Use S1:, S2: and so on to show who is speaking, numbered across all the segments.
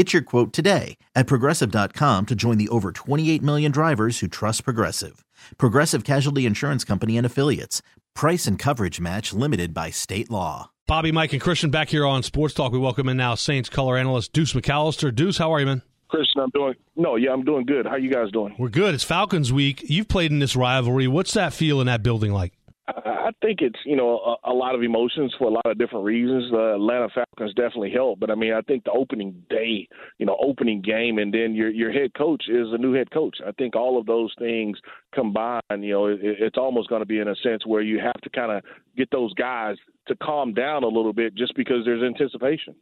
S1: Get your quote today at progressive.com to join the over 28 million drivers who trust Progressive. Progressive Casualty Insurance Company and Affiliates. Price and coverage match limited by state law.
S2: Bobby, Mike, and Christian back here on Sports Talk. We welcome in now Saints color analyst Deuce McAllister. Deuce, how are you, man?
S3: Christian, I'm doing no, yeah, I'm doing good. How you guys doing?
S2: We're good. It's Falcons week. You've played in this rivalry. What's that feel in that building like?
S3: I think it's you know a, a lot of emotions for a lot of different reasons. The Atlanta Falcons definitely help, but I mean I think the opening day, you know, opening game, and then your your head coach is a new head coach. I think all of those things combined, you know, it, it's almost going to be in a sense where you have to kind of get those guys to calm down a little bit just because there's anticipation.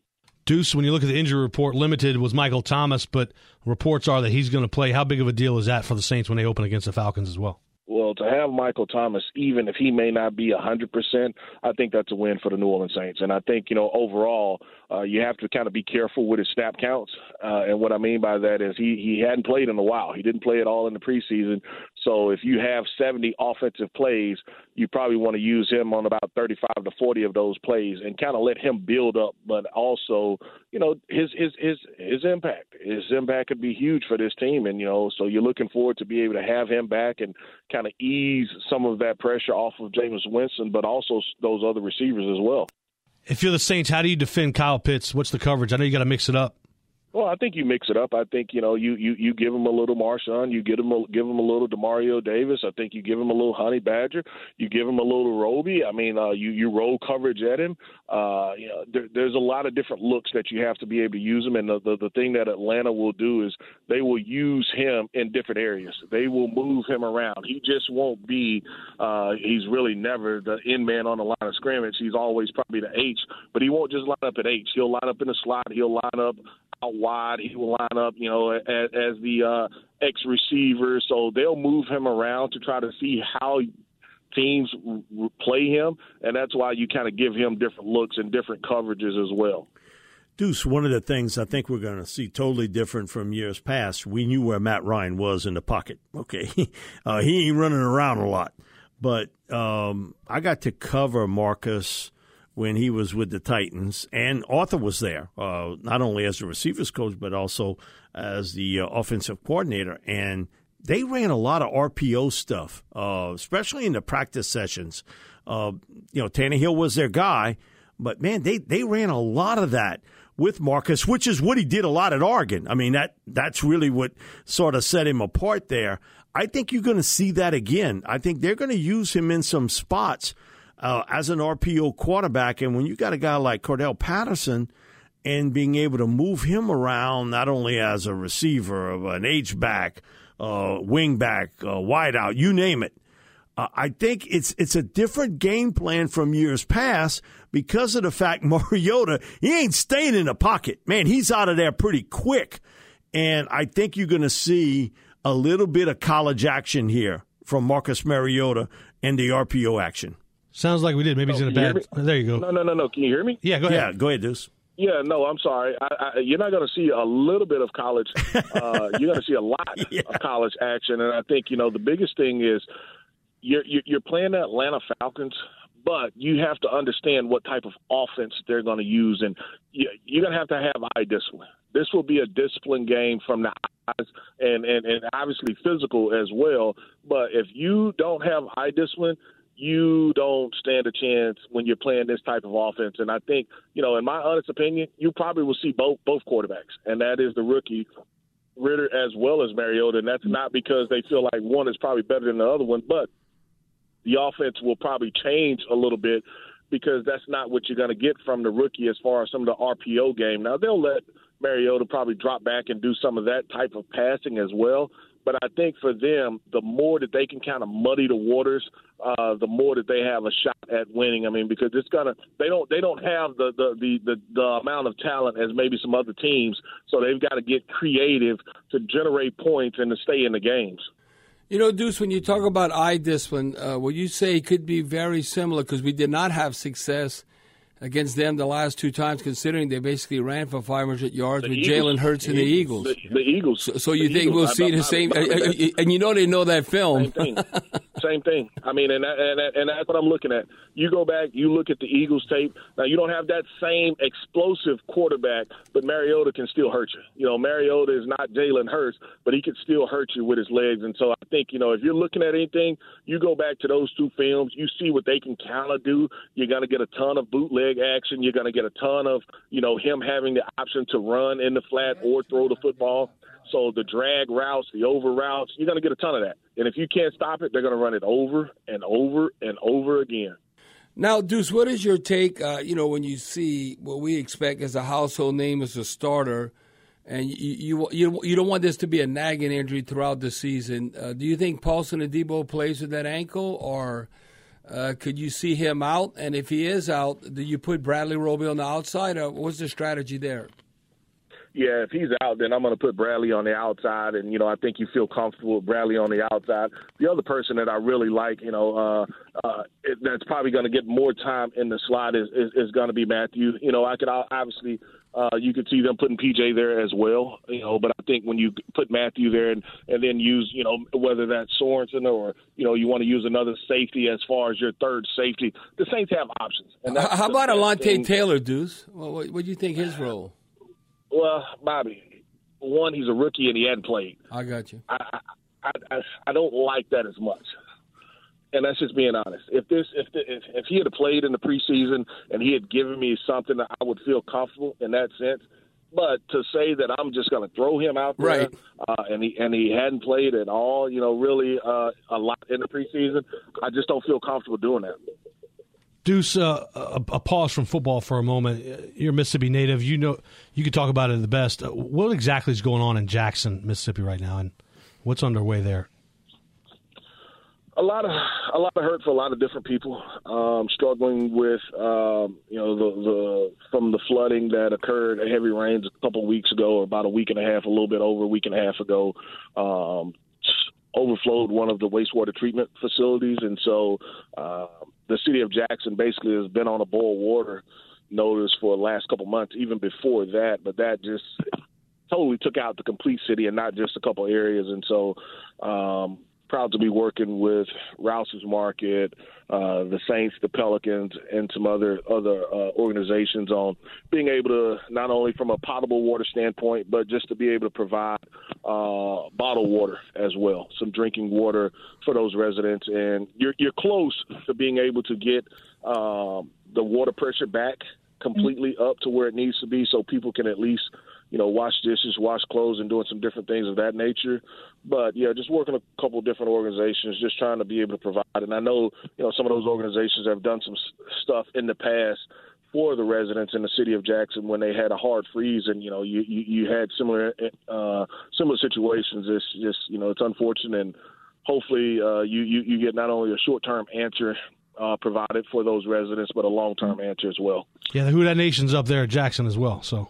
S2: Deuce, when you look at the injury report, limited was Michael Thomas, but reports are that he's going to play. How big of a deal is that for the Saints when they open against the Falcons as well?
S3: Well, to have Michael Thomas, even if he may not be 100%, I think that's a win for the New Orleans Saints. And I think, you know, overall, uh, you have to kind of be careful with his snap counts. Uh, and what I mean by that is he, he hadn't played in a while. He didn't play at all in the preseason. So if you have 70 offensive plays, you probably want to use him on about 35 to 40 of those plays and kind of let him build up, but also, you know, his his his his impact. His impact could be huge for this team, and you know, so you're looking forward to be able to have him back and kind of ease some of that pressure off of Jameis Winston, but also those other receivers as well.
S2: If you're the Saints, how do you defend Kyle Pitts? What's the coverage? I know you got to mix it up.
S3: Well, I think you mix it up. I think you know you you you give him a little Marshon, you give him a, give him a little Demario Davis. I think you give him a little Honey Badger, you give him a little Roby. I mean, uh, you you roll coverage at him. Uh, you know, there, there's a lot of different looks that you have to be able to use him. And the, the the thing that Atlanta will do is they will use him in different areas. They will move him around. He just won't be. Uh, he's really never the in man on the line of scrimmage. He's always probably the H, but he won't just line up at H. He'll line up in the slot. He'll line up out wide. He will line up, you know, as, as the uh, X receiver. So they'll move him around to try to see how teams play him, and that's why you kind of give him different looks and different coverages as well.
S4: Deuce, one of the things I think we're going to see totally different from years past. We knew where Matt Ryan was in the pocket. Okay, uh, he ain't running around a lot, but um, I got to cover Marcus when he was with the Titans, and Arthur was there, uh, not only as the receivers coach but also as the uh, offensive coordinator. And they ran a lot of RPO stuff, uh, especially in the practice sessions. Uh, you know, Tannehill was their guy, but man, they they ran a lot of that with Marcus, which is what he did a lot at Oregon. I mean, that that's really what sort of set him apart there. I think you're going to see that again. I think they're going to use him in some spots uh, as an RPO quarterback. And when you got a guy like Cordarrelle Patterson and being able to move him around, not only as a receiver, of an H back, uh, wing back, uh, wideout, you name it. Uh, I think it's it's a different game plan from years past because of the fact Mariota he ain't staying in the pocket. Man, he's out of there pretty quick, and I think you're going to see a little bit of college action here from Marcus Mariota and the RPO action.
S2: Sounds like we did. Maybe he's in a bad. There you go.
S3: No, no, no, no. Can you hear me?
S2: Yeah, go ahead.
S4: Yeah, go ahead, Deuce.
S3: Yeah, no, I'm sorry. I, I, you're not going to see a little bit of college. Uh, you're going to see a lot yeah. of college action, and I think you know the biggest thing is you're you're playing the Atlanta Falcons, but you have to understand what type of offense they're going to use, and you're going to have to have eye discipline. This will be a discipline game from the eyes, and and and obviously physical as well. But if you don't have eye discipline, you don't stand a chance when you're playing this type of offense. And I think, you know, in my honest opinion, you probably will see both both quarterbacks, and that is the rookie Ridder as well as Mariota. And that's not because they feel like one is probably better than the other one, but the offense will probably change a little bit because that's not what you're going to get from the rookie as far as some of the RPO game. Now they'll let Mariota probably drop back and do some of that type of passing as well. But I think for them, the more that they can kind of muddy the waters, uh, the more that they have a shot at winning. I mean, because it's gonna they don't they don't have the the the the, the amount of talent as maybe some other teams, so they've got to get creative to generate points and to stay in the games.
S5: You know, Deuce, when you talk about eye discipline, uh, what you say could be very similar because we did not have success against them the last two times, considering they basically ran for 500 yards
S3: The
S5: with. Jalen Hurts and the Eagles.
S3: The, the Eagles.
S5: So, so you
S3: The
S5: think
S3: Eagles.
S5: we'll see
S3: I-
S5: the
S3: I-
S5: same?
S3: I- I-
S5: And you know they know that film.
S3: Same thing. I mean, and, and and that's what I'm looking at. You go back, you look at the Eagles tape. Now you don't have that same explosive quarterback, but Mariota can still hurt you. You know, Mariota is not Jalen Hurts, but he can still hurt you with his legs. And so I think you know if you're looking at anything, you go back to those two films. You see what they can kind of do. You're to get a ton of bootleg action. You're to get a ton of you know him having the option to run in the flat or throw the football. So the drag routes, the over routes, you're going to get a ton of that. And if you can't stop it, they're going to run it over and over and over again.
S5: Now, Deuce, what is your take? Uh, you know, when you see what we expect as a household name as a starter, and you you you, you don't want this to be a nagging injury throughout the season. Uh, do you think Paulson Adebo plays with that ankle, or uh, could you see him out? And if he is out, do you put Bradley Roby on the outside, or what's the strategy there?
S3: Yeah, if he's out, then I'm going to put Bradley on the outside, and you know I think you feel comfortable with Bradley on the outside. The other person that I really like, you know, uh, uh, it, that's probably going to get more time in the slot is is, is going to be Matthew. You know, I could obviously uh, you could see them putting PJ there as well. You know, but I think when you put Matthew there and and then use you know whether that's Sorensen or you know you want to use another safety as far as your third safety, the Saints have options. And
S5: How about
S3: Alontae.
S5: Taylor, Deuce? What, what do you think his role?
S3: Well, Bobby, one, he's a rookie and he hadn't played.
S5: I got you.
S3: I, I, I, I don't like that as much. And that's just being honest. If this, if, the, if if he had played in the preseason and he had given me something, that I would feel comfortable in that sense. But to say that I'm just going to throw him out there,
S5: Right.
S3: uh, and he and he hadn't played at all, you know, really uh, a lot in the preseason, I just don't feel comfortable doing that.
S2: Deuce, uh, a, a pause from football for a moment. You're a Mississippi native. You know, you could talk about it the best. Uh, What exactly is going on in Jackson, Mississippi, right now, and what's underway there?
S3: a lot of a lot of hurt for a lot of different people. Um, struggling with um, you know the the from the flooding that occurred, heavy rains a couple weeks ago, or about a week and a half, a little bit over a week and a half ago. Um, overflowed one of the wastewater treatment facilities, and so uh, the city of Jackson basically has been on a boil water notice for the last couple months, even before that. But that just totally took out the complete city and not just a couple areas. And so, um, proud to be working with Rouse's Market, uh, the Saints, the Pelicans, and some other other uh, organizations on being able to not only from a potable water standpoint, but just to be able to provide uh, bottled water as well, some drinking water for those residents. And you're you're close to being able to get um, the water pressure back completely up to where it needs to be, so people can at least you know, wash dishes, wash clothes, and doing some different things of that nature. But yeah, just working a couple different organizations, just trying to be able to provide. And I know, you know, some of those organizations have done some stuff in the past for the residents in the city of Jackson when they had a hard freeze, and you know, you you, you had similar uh, similar situations. It's just you know, it's unfortunate, and hopefully, uh, you, you you get not only a short term answer. Uh, provided for those residents, but a long-term answer as well.
S2: Yeah, the Who Dat Nation's up there at Jackson as well. So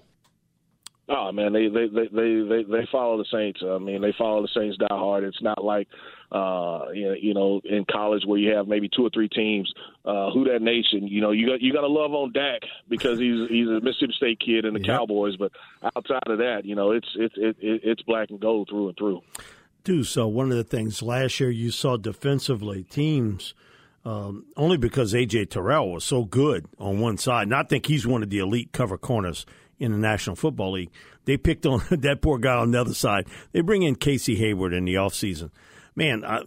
S3: Oh man, they they they they they, they follow the Saints. I mean, they follow the Saints die hard. It's not like uh you know, in college where you have maybe two or three teams. Uh who that nation, you know, you got you got to love on Dak because he's he's a Mississippi State kid and the
S4: Yep.
S3: Cowboys, but outside of that, you know, it's it's it, it, it's black and gold through and through.
S4: do. So one of the things last year you saw defensively teams um, only because AJ Terrell was so good on one side, and I think he's one of the elite cover corners in the National Football League. They picked on that poor guy on the other side. They bring in Casey Hayward in the offseason. Man, I,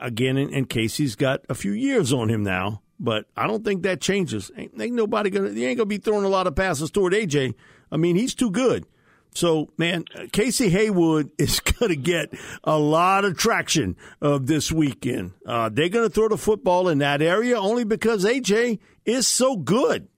S4: again, and, Casey's got a few years on him now, but I don't think that changes. Ain't, ain't nobody gonna. They ain't gonna be throwing a lot of passes toward AJ. I mean, he's too good. So, man, Casey Hayward is going to get a lot of traction uh, this weekend. Uh, they're going to throw the football in that area only because AJ is so good.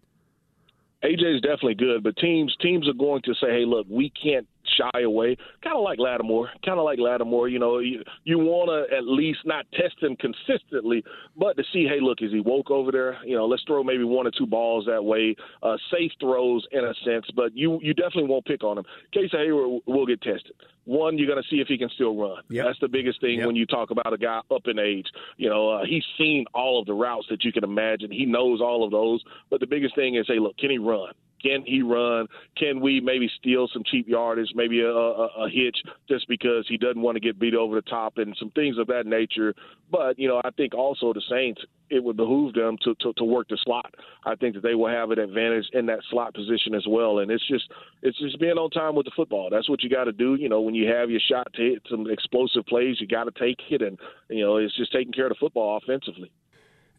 S3: AJ is definitely good, but teams teams are going to say, "Hey, look, we can't shy away." Kind of like Lattimore, kind of like Lattimore. You know, you you want to at least not test him consistently, but to see, hey, look, is he woke over there? You know, let's throw maybe one or two balls that way, uh, safe throws in a sense, but you you definitely won't pick on him. Casey Hayward will get tested one, you're going to see if he can still run. Yep. That's the biggest thing yep. when you talk about a guy up in age. You know, uh, he's seen all of the routes that you can imagine. He knows all of those. But the biggest thing is, hey, look, can he run? Can he run? Can we maybe steal some cheap yardage, maybe a, a, a hitch, just because he doesn't want to get beat over the top and some things of that nature? But you know, I think also the Saints it would behoove them to, to, to work the slot. I think that they will have an advantage in that slot position as well. And it's just it's just being on time with the football. That's what you got to do. You know, when you have your shot to hit some explosive plays, you got to take it, and you know, it's just taking care of the football offensively.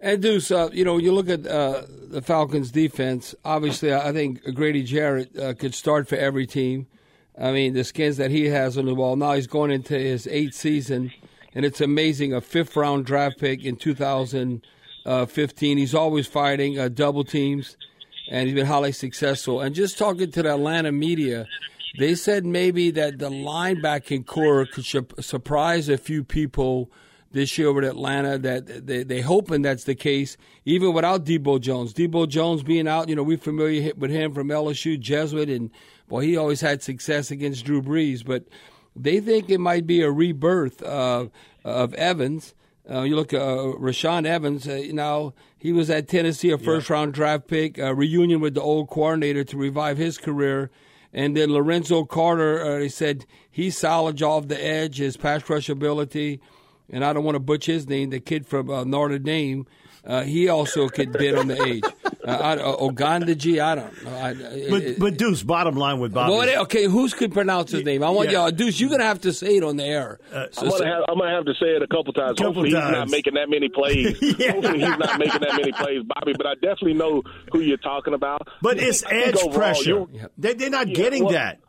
S5: And Deuce, uh, you know, you look at uh, the Falcons' defense. Obviously, I think Grady Jarrett uh, could start for every team. I mean, the skins that he has on the wall. Now he's going into his eighth season, and it's amazing. A fifth round draft pick in 2015. Uh, he's always fighting uh, double teams, and he's been highly successful. And just talking to the Atlanta media, they said maybe that the linebacking core could surprise a few people this year over at Atlanta. That they they hoping that's the case, even without Debo Jones. Debo Jones being out, you know, we're familiar with him from LSU, Jesuit, and well, he always had success against Drew Brees. But they think it might be a rebirth uh, of Evans. Uh, you look at uh, Rashaan Evans. Uh, now he was at Tennessee, a first yeah. round draft pick, a reunion with the old coordinator to revive his career. And then Lorenzo Carter, uh, they said he's solid off the edge, his pass rush ability and I don't want to butch his name, the kid from uh, Notre Dame, uh, he also could bid on the age. Uh, I, uh, Ogundeji, I don't know. I,
S4: but, it, but Deuce, bottom line with Bobby.
S5: Well, okay, who's could pronounce his name? I want yeah. y'all, Deuce. You're gonna have to say it on the air.
S3: Uh, so, I'm, gonna have, I'm, gonna have, to say it a couple times. Couple Hopefully, times. he's not making that many plays. yeah. Hopefully, he's not making that many plays, Bobby. But I definitely know who you're talking about.
S4: But it's edge overall, pressure. They, are not yeah, getting
S3: well,
S4: that.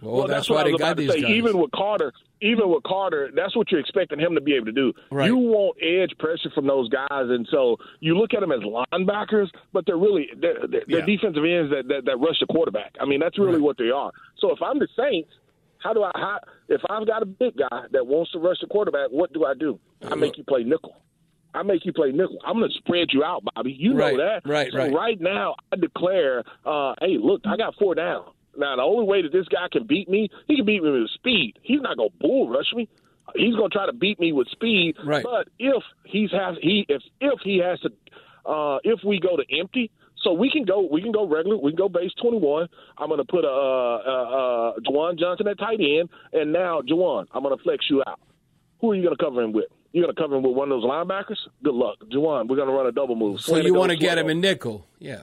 S5: Well, well, that's, that's why they got these
S3: say.
S5: guys.
S3: Even with Carter, even with Carter, that's what you're expecting him to be able to do. Right. You want edge pressure from those guys, and so you look at them as linebackers, but they're really they're, they're, yeah. defensive ends that, that, that rush the quarterback. I mean, that's really right. what they are. So if I'm the Saints, how do I? How, if I've got a big guy that wants to rush the quarterback, what do I do? I make you play nickel. I make you play nickel. I'm going to spread you out, Bobby. You
S5: right,
S3: know that.
S5: Right,
S3: so
S5: right.
S3: Right now, I declare, uh, hey, look, I got four down. Now, the only way that this guy can beat me, he can beat me with speed. He's not going to bull rush me. He's going to try to beat me with speed.
S5: Right.
S3: But if he's has he if if he has to, uh, if we go to empty, so we can go we can go regular. We can go base twenty one. I'm going to put a uh, uh, uh, Juwan Johnson at tight end, and now Juwan, I'm going to flex you out. Who are you going to cover him with? You're going to cover him with one of those linebackers? Good luck, Juwan. We're going to run a double move.
S5: So you want to get him in nickel? Yeah.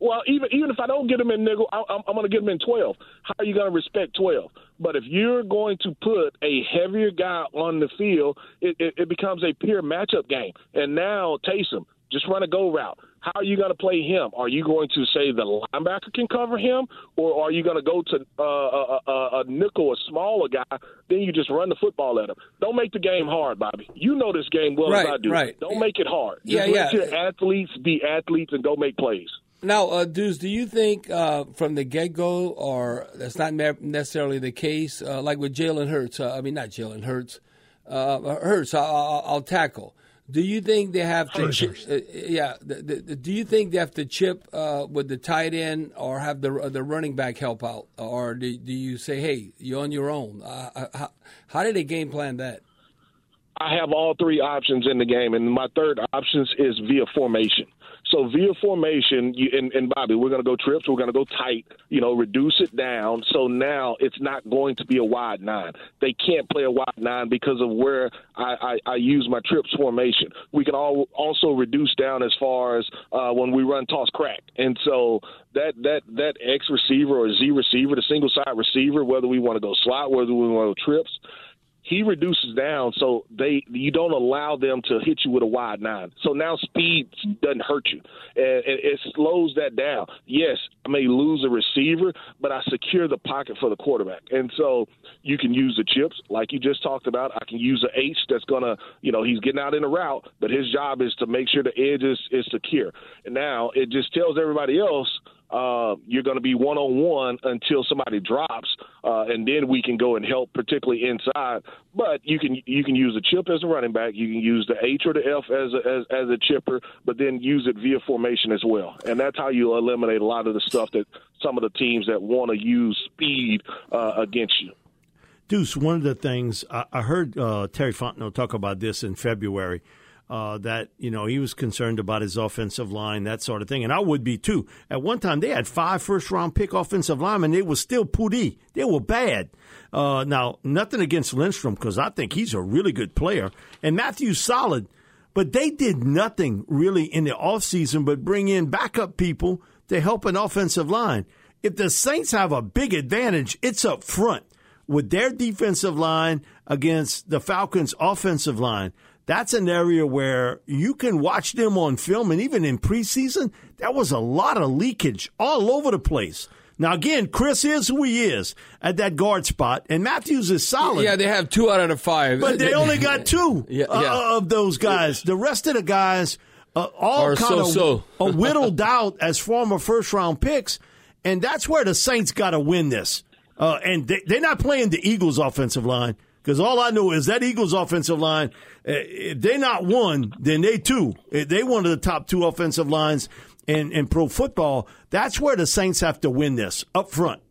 S3: Well, even even if I don't get him in nickel, I, I'm, I'm going to get him in 12. How are you going to respect 12? But if you're going to put a heavier guy on the field, it, it, it becomes a pure matchup game. And now Taysom, just run a go route. How are you going to play him? Are you going to say the linebacker can cover him, or are you going to go to uh, a, a, a nickel, a smaller guy? Then you just run the football at him. Don't make the game hard, Bobby. You know this game well
S5: right,
S3: as I do.
S5: Right.
S3: Don't make it hard. Just
S5: yeah,
S3: let
S5: yeah.
S3: your athletes be athletes and go make plays.
S5: Now, uh, Deuce, do you think uh, from the get go, or that's not necessarily the case, uh, like with Jalen Hurts? Uh, I mean, not Jalen Hurts. Uh, Hurts, I'll, I'll, tackle. Do you think they have to? Chip, uh, yeah. The, the, do you think they have to chip uh, with the tight end, or have the the running back help out, or do, do you say, "Hey, you're on your own"? how, how did they game plan that?
S3: I have all three options in the game, and my third option is via formation. So via formation, you, and, and Bobby, we're going to go trips. We're going to go tight. You know, reduce it down. So now it's not going to be a wide nine. They can't play a wide nine because of where I, I, I use my trips formation. We can all also reduce down as far as uh, when we run toss crack, and so that that that X receiver or Z receiver, the single side receiver, whether we want to go slot, whether we want to go trips he reduces down so they you don't allow them to hit you with a wide nine. So now speed doesn't hurt you, and it slows that down. Yes, I may lose a receiver, but I secure the pocket for the quarterback, and so you can use the chips like you just talked about. I can use the H that's gonna, you know, he's getting out in the route, but his job is to make sure the edge is, is secure. And now it just tells everybody else uh, you're going to be one on one until somebody drops, uh, and then we can go and help, particularly inside. But you can you can use the chip as a running back, you can use the H or the F as a, as, as a chipper, but then use it via formation as well, and that's how you eliminate a lot of the stuff that some of the teams that want to use speed uh, against you.
S4: Deuce, one of the things I, I heard uh, Terry Fontenot talk about this in February uh, that you know he was concerned about his offensive line, that sort of thing, and I would be too. At one time, they had five first round pick offensive linemen. They were still putty. They were bad. Uh, now, nothing against Lindstrom because I think he's a really good player, and Matthews solid. But they did nothing really in the offseason but bring in backup people to help an offensive line. If the Saints have a big advantage, it's up front with their defensive line against the Falcons' offensive line that's an area where you can watch them on film. And even in preseason, there was a lot of leakage all over the place. Now, again, Chris is who he is at that guard spot, and Matthews is solid.
S5: Yeah, they have two out of the five.
S4: But they only got two yeah, yeah. Uh, of those guys. The rest of the guys uh, all kind of whittled out as former first round picks, and that's where the Saints got to win this. Uh, and they, they're not playing the Eagles' offensive line. Because all I know is that Eagles offensive line, eh, if they not one, then they two. If they one of the top two offensive lines in, in pro football. That's where the Saints have to win this up front.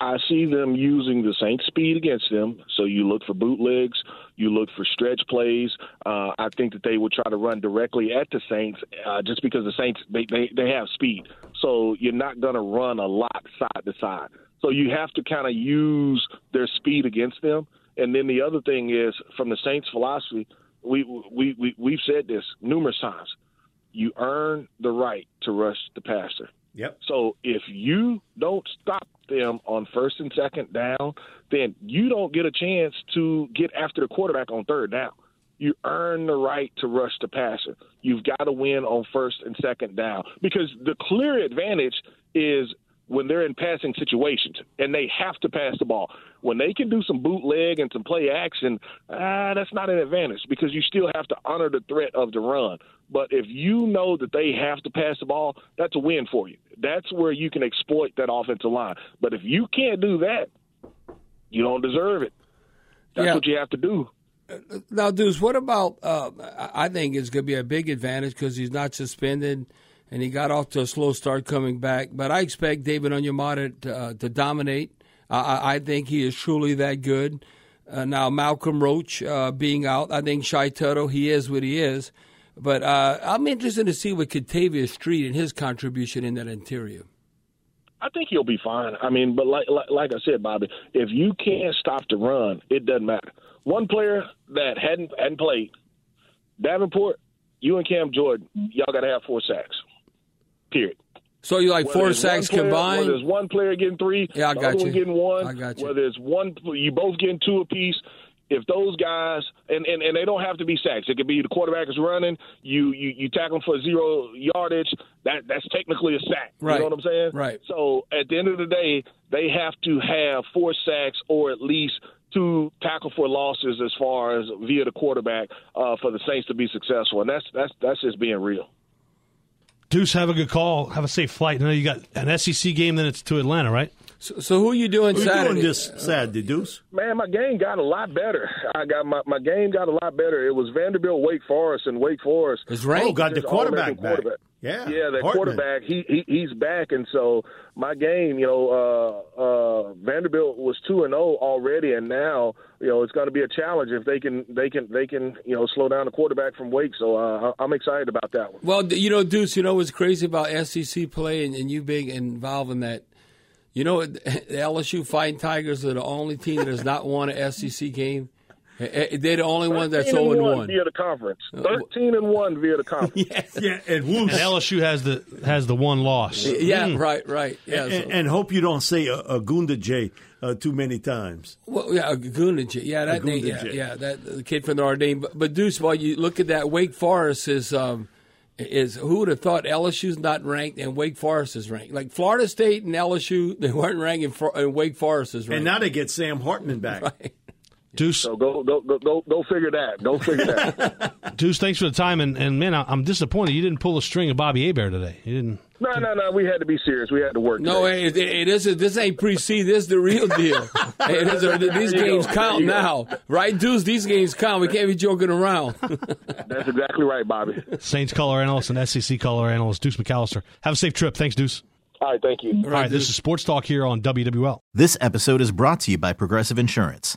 S3: I see them using the Saints' speed against them. So you look for bootlegs, you look for stretch plays. Uh, I think that they will try to run directly at the Saints, uh, just because the Saints they, they they have speed. So you're not going to run a lot side to side. So you have to kind of use their speed against them. And then the other thing is, from the Saints' philosophy, we we, we we've said this numerous times. You earn the right to rush the passer.
S4: Yep.
S3: So if you don't stop them on first and second down, then you don't get a chance to get after the quarterback on third down. You earn the right to rush the passer. You've got to win on first and second down because the clear advantage is when they're in passing situations and they have to pass the ball. When they can do some bootleg and some play action, ah, that's not an advantage because you still have to honor the threat of the run. But if you know that they have to pass the ball, that's a win for you. That's where you can exploit that offensive line. But if you can't do that, you don't deserve it. That's yeah. what you have to do.
S5: Now, Deuce, what about? Uh, I think it's going to be a big advantage because he's not suspended and he got off to a slow start coming back. But I expect David Onyemata to, uh, to dominate. I, I, think he is truly that good. Uh, now Malcolm Roach uh, being out, I think Shy Tuttle, he is what he is. But uh, I'm interested to see what Kentavius Street and his contribution in that interior.
S3: I think he'll be fine. I mean, but like, like like I said, Bobby, if you can't stop the run, it doesn't matter. One player that hadn't hadn't played, Davenport, you and Cam Jordan, y'all got to have four sacks. Period.
S5: So you like whether four sacks
S3: player,
S5: combined?
S3: Whether there's one player getting three,
S5: yeah, I got
S3: you.
S5: one
S3: getting one.
S5: I got you.
S3: Whether it's one, you both getting two apiece. If those guys and, and, and they don't have to be sacks, it could be the quarterback is running, you you you tackle them for zero yardage. That that's technically a sack.
S5: Right.
S3: You know what I'm saying?
S5: Right.
S3: So at the end of the day, they have to have four sacks or at least two tackle for losses as far as via the quarterback uh, for the Saints to be successful, and that's that's that's just being real.
S2: Deuce, have a good call. Have a safe flight. I know you got an SEC game, then it's to Atlanta, right?
S5: So, so who are you doing
S4: who
S5: Saturday?
S4: doing this Saturday, Deuce?
S3: Man, my game got a lot better. I got my, my game got a lot better. It was Vanderbilt, Wake Forest, and Wake Forest.
S5: Is right.
S4: Oh, got the quarterback back. Quarterback. Yeah,
S3: yeah, the
S4: Hartman.
S3: quarterback. He, he he's back, and so my game, you know, uh, uh, Vanderbilt was two and zero oh already, and now you know it's going to be a challenge if they can they can they can you know slow down the quarterback from Wake. So uh, I'm excited about that one.
S5: Well, you know, Deuce, you know what's crazy about SEC play and, and you being involved in that. You know, the LSU Fighting Tigers are the only team that has not won an SEC game They're the only one that's
S3: 13
S5: 0
S3: and
S5: and
S3: 1
S5: 1.
S3: via the conference. 13 and 1 via the conference.
S4: Yeah, and
S2: And. LSU has the has the one loss.
S5: Yeah, right, right. Yeah,
S4: and,
S5: so-
S4: and hope you don't say uh, Agunda J uh, too many times.
S5: Well, yeah, Gunage. Yeah, that name. Yeah, yeah, that the kid from the Dame. But, but Deuce, while you look at that, Wake Forest is um, is who would have thought LSU's not ranked and Wake Forest is ranked? Like Florida State and LSU, they weren't ranked, and, Wake Forest is ranked.
S4: And now they get Sam Hartman back.
S2: Deuce,
S3: So go, go, go, go, go figure that. Go figure that.
S2: Deuce, thanks for the time. And, and man, I, I'm disappointed you didn't pull the string of Bobby Hebert today. You didn't.
S3: no, no, no. We had to be serious. We had to work.
S5: no,
S3: today.
S5: it, it, it isn't. This ain't pre-season. This is the real deal. Hey, it is these games
S3: go.
S5: count
S3: There you
S5: now, right, Deuce? These games count. We can't be joking around.
S3: That's exactly right, Bobby.
S2: Saints color analyst and SEC color analyst Deuce McAllister. Have a safe trip. Thanks, Deuce.
S3: All right, thank you.
S2: All right, this is Sports Talk here on WWL.
S1: This episode is brought to you by Progressive Insurance.